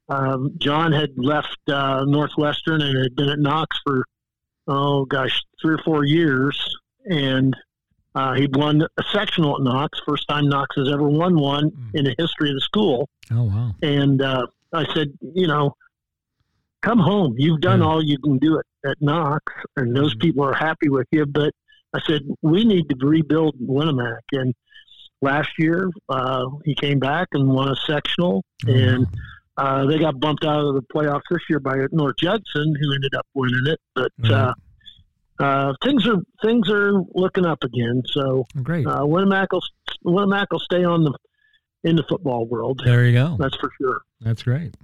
Right. um, John had left uh, Northwestern and had been at Knox for oh gosh three or four years, and uh, he'd won a sectional at Knox, first time Knox has ever won one Mm. in the history of the school. Oh wow. And uh, I said, you know, come home. You've done Yeah. all you can do at, at Knox, and those Mhm. people are happy with you. But I said, we need to rebuild Winamac. And last year, uh, he came back and won a sectional, Oh, and uh, they got bumped out of the playoffs this year by North Judson, who ended up winning it. But Right. uh, uh, things are things are looking up again. So great. uh, Winamac will Winamac will stay on the in the football world. there you go. That's for sure. That's great.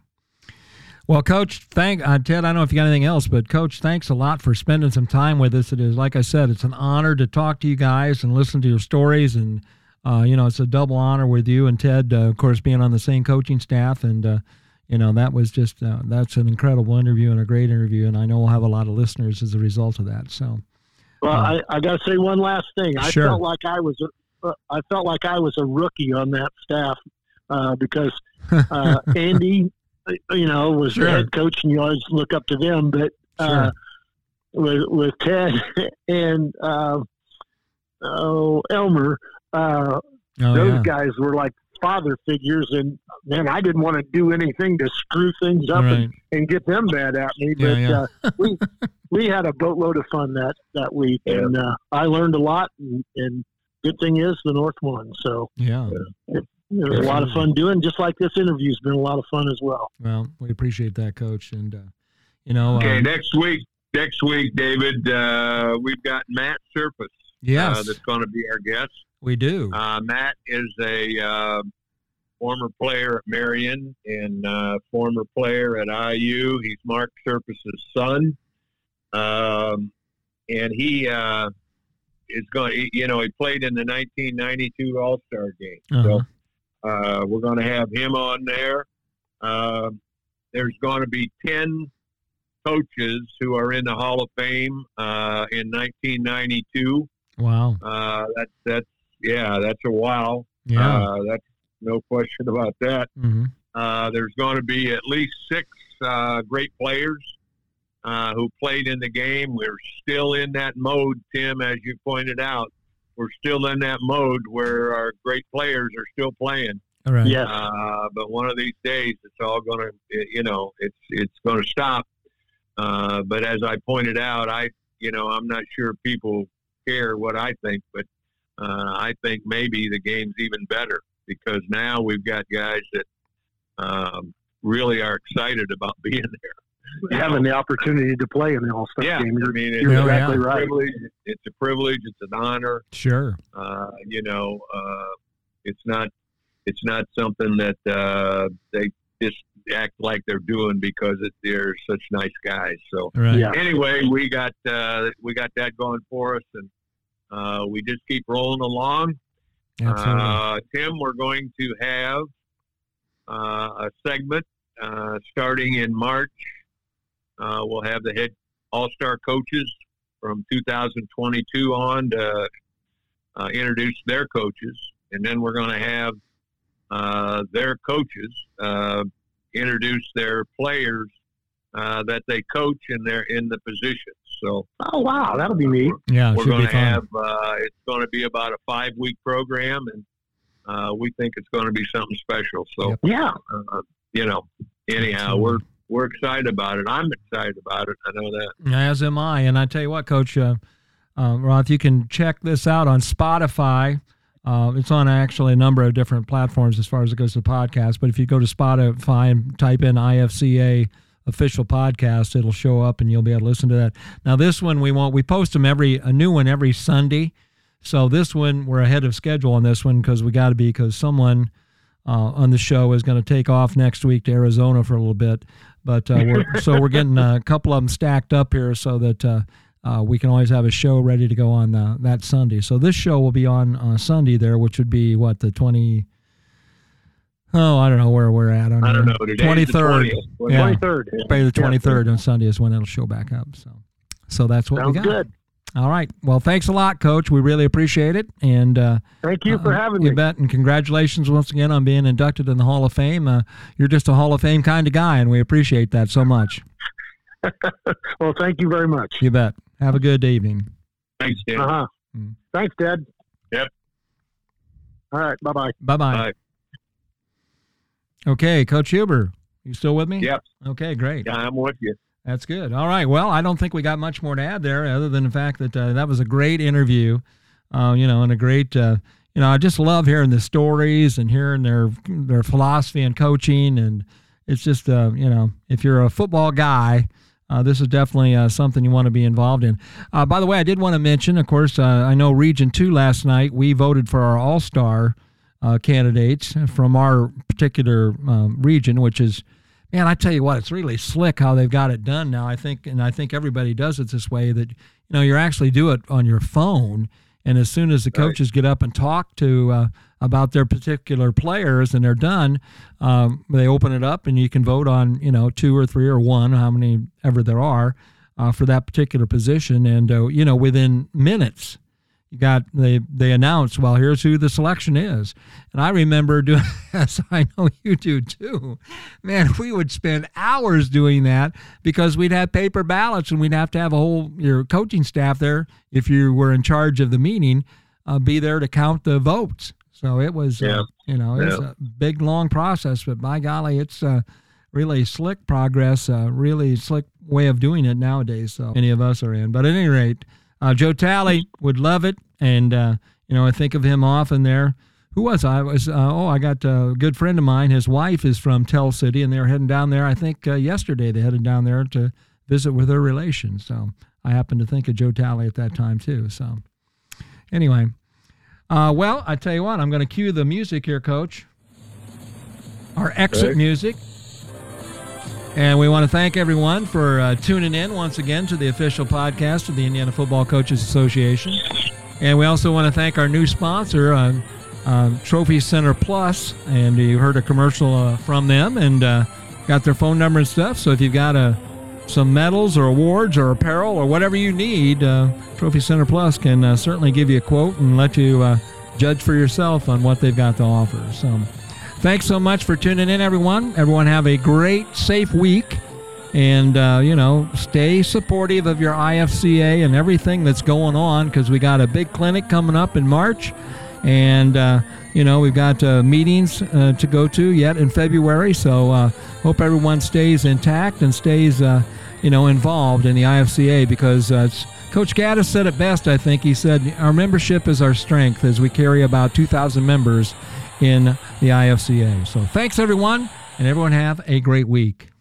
Well, Coach, thank uh, Ted. I don't know if you got anything else, but Coach, thanks a lot for spending some time with us. It is, like I said, it's an honor to talk to you guys and listen to your stories, and uh, you know, it's a double honor with you and Ted, uh, of course, being on the same coaching staff, and uh, you know, that was just uh, that's an incredible interview and a great interview, and I know we'll have a lot of listeners as a result of that. So, Well, Uh, I, I got to say one last thing. I Sure. felt like I was a, uh, I felt like I was a rookie on that staff uh, because uh, Andy, you know, was Sure. the head coach, and you always look up to them. But uh, with with Ted and uh, oh Elmer, uh, oh those yeah, guys were like father figures, and man, I didn't want to do anything to screw things up right. and, and get them mad at me. But yeah. Uh, we we had a boatload of fun that that week, Yeah. and uh, I learned a lot. And, and good thing is the North won, so yeah. it was a lot of fun doing. Just like this interview's been a lot of fun as well. Well, we appreciate that, Coach, and uh, you know, Okay, um, next week, next week, David, uh, we've got Matt Surface. yes, uh, that's going to be our guest. We do. Uh, Matt is a uh, former player at Marion and uh, former player at IU. He's Mark Surface's son, um, and he uh, is going. You know, he played in the 1992 All Star game. Uh-huh. So uh, we're going to have him on there. Um there's going to be 10 coaches who are in the Hall of Fame uh, in 1992. Wow. Uh, that's that's yeah, that's a wow. Yeah. Uh, that's no question about that. hmm Uh, there's going to be at least six uh, great players uh, who played in the game. We're still in that mode, Tim, as you pointed out. We're still in that mode where our great players are still playing. All right. Yes, Uh, but one of these days, it's all going to, you know, it's it's going to stop. Uh, but as I pointed out, I, you know, I'm not sure people care what I think, but uh, I think maybe the game's even better because now we've got guys that um, really are excited about being there. having the opportunity to play in the All Star Yeah, game. I You're, mean, it's, you're Yeah, exactly it's a right. privilege. It's a privilege. It's an honor. Sure. Uh, you know, uh, it's not it's not something that uh, they just act like they're doing because it, they're such nice guys. So Right. Yeah. anyway, we got uh, we got that going for us, and uh, we just keep rolling along. Uh, Tim, we're going to have uh, a segment uh, starting in March. Uh, we'll have the head All Star coaches from 2022 on to uh, introduce their coaches, and then we're going to have uh, their coaches uh, introduce their players uh, that they coach and they're in the positions. So Oh wow, that'll be neat. yeah. It we're going to have uh, it's going to be about a five week program and uh, we think it's going to be something special so Yep. Yeah, uh, you know anyhow we're we're excited about it i'm excited about it i know that As am I. And I tell you what, Coach uh, uh, Roth, you can check this out on Spotify. Uh, it's on actually a number of different platforms as far as it goes to the podcast. But if you go to Spotify and type in IFCA official podcast, it'll show up and you'll be able to listen to that. Now, this one we want we post them every a new one every Sunday. So this one, we're ahead of schedule on this one because we got to be because someone uh, on the show is going to take off next week to Arizona for a little bit. But uh, we're, so we're getting a couple of them stacked up here so that uh, uh, we can always have a show ready to go on uh, that Sunday. So this show will be on uh, Sunday there, which would be what the twenty. Oh, I don't know where we're at on I don't know. Twenty third. Twenty third. Maybe the twenty third on Sunday is when it'll show back up. So, so that's what Sounds we got. good. All right. Well, thanks a lot, Coach. We really appreciate it, and uh, Thank you for uh, having you me. bet, and congratulations once again on being inducted in the Hall of Fame. Uh, you're just a Hall of Fame kind of guy, and we appreciate that so much. Well, thank you very much. You bet. Have a good evening. Thanks, Dan. Uh huh. Mm. Thanks, Dad. Yep. All right. Bye bye. Bye bye. Bye. Okay, Coach Huber, you still with me? Yep. Okay, great. Yeah, I'm with you. That's good. All right. Well, I don't think we got much more to add there, other than the fact that uh, that was a great interview. Uh, you know, and a great. Uh, you know, I just love hearing the stories and hearing their their philosophy and coaching, and it's just uh, you know, if you're a football guy. Uh, this is definitely uh, something you want to be involved in. Uh, by the way, I did want to mention, of course, uh, I know Region 2 last night, we voted for our All Star uh, candidates from our particular um, region, which is man, I tell you what, it's really slick how they've got it done now. I think, and I think everybody does it this way that you know you actually do it on your phone, and as soon as the Right. coaches get up and talk to uh, about their particular players and they're done, um, they open it up and you can vote on you know two or three or one, how many ever there are. Uh, for that particular position, and uh, you know, within minutes, you got they they announced well here's who the selection is. And i remember doing as i know you do too. Man we would spend hours doing that because we'd have paper ballots and we'd have to have a whole your coaching staff there if you were in charge of the meeting uh, be there to count the votes. So it was Yeah. uh, you know it's Yeah. a big long process but by golly it's uh, really slick progress uh, really slick way of doing it nowadays so any of us are in. But at any rate uh, Joe Talley would love it, and uh, you know I think of him often there. Who was I? I was uh, oh I got a good friend of mine. His wife is from Tell City, and they're heading down there. I think uh, yesterday they headed down there to visit with their relations. So I happened to think of Joe Talley at that time too. So anyway, uh, well I tell you what, I'm going to cue the music here, Coach. Our exit Okay. music. And we want to thank everyone for uh, tuning in once again to the official podcast of the Indiana Football Coaches Association. And we also want to thank our new sponsor, uh, uh, Trophy Center Plus. And you heard a commercial uh, from them and uh, got their phone number and stuff. So if you've got uh, some medals or awards or apparel or whatever you need, Trophy Center Plus can certainly give you a quote and let you judge for yourself on what they've got to offer. So. Thanks so much for tuning in, everyone. Everyone have a great, safe week. And, uh, you know, stay supportive of your IFCA and everything that's going on because we got a big clinic coming up in March. And, uh, you know, we've got uh, meetings uh, to go to yet in February. So uh, hope everyone stays intact and stays, uh, you know, involved in the IFCA because Coach Gaddis said it best, I think. He said, Our membership is our strength as we carry about 2,000 members in the IFCA. So thanks, everyone, and everyone have a great week.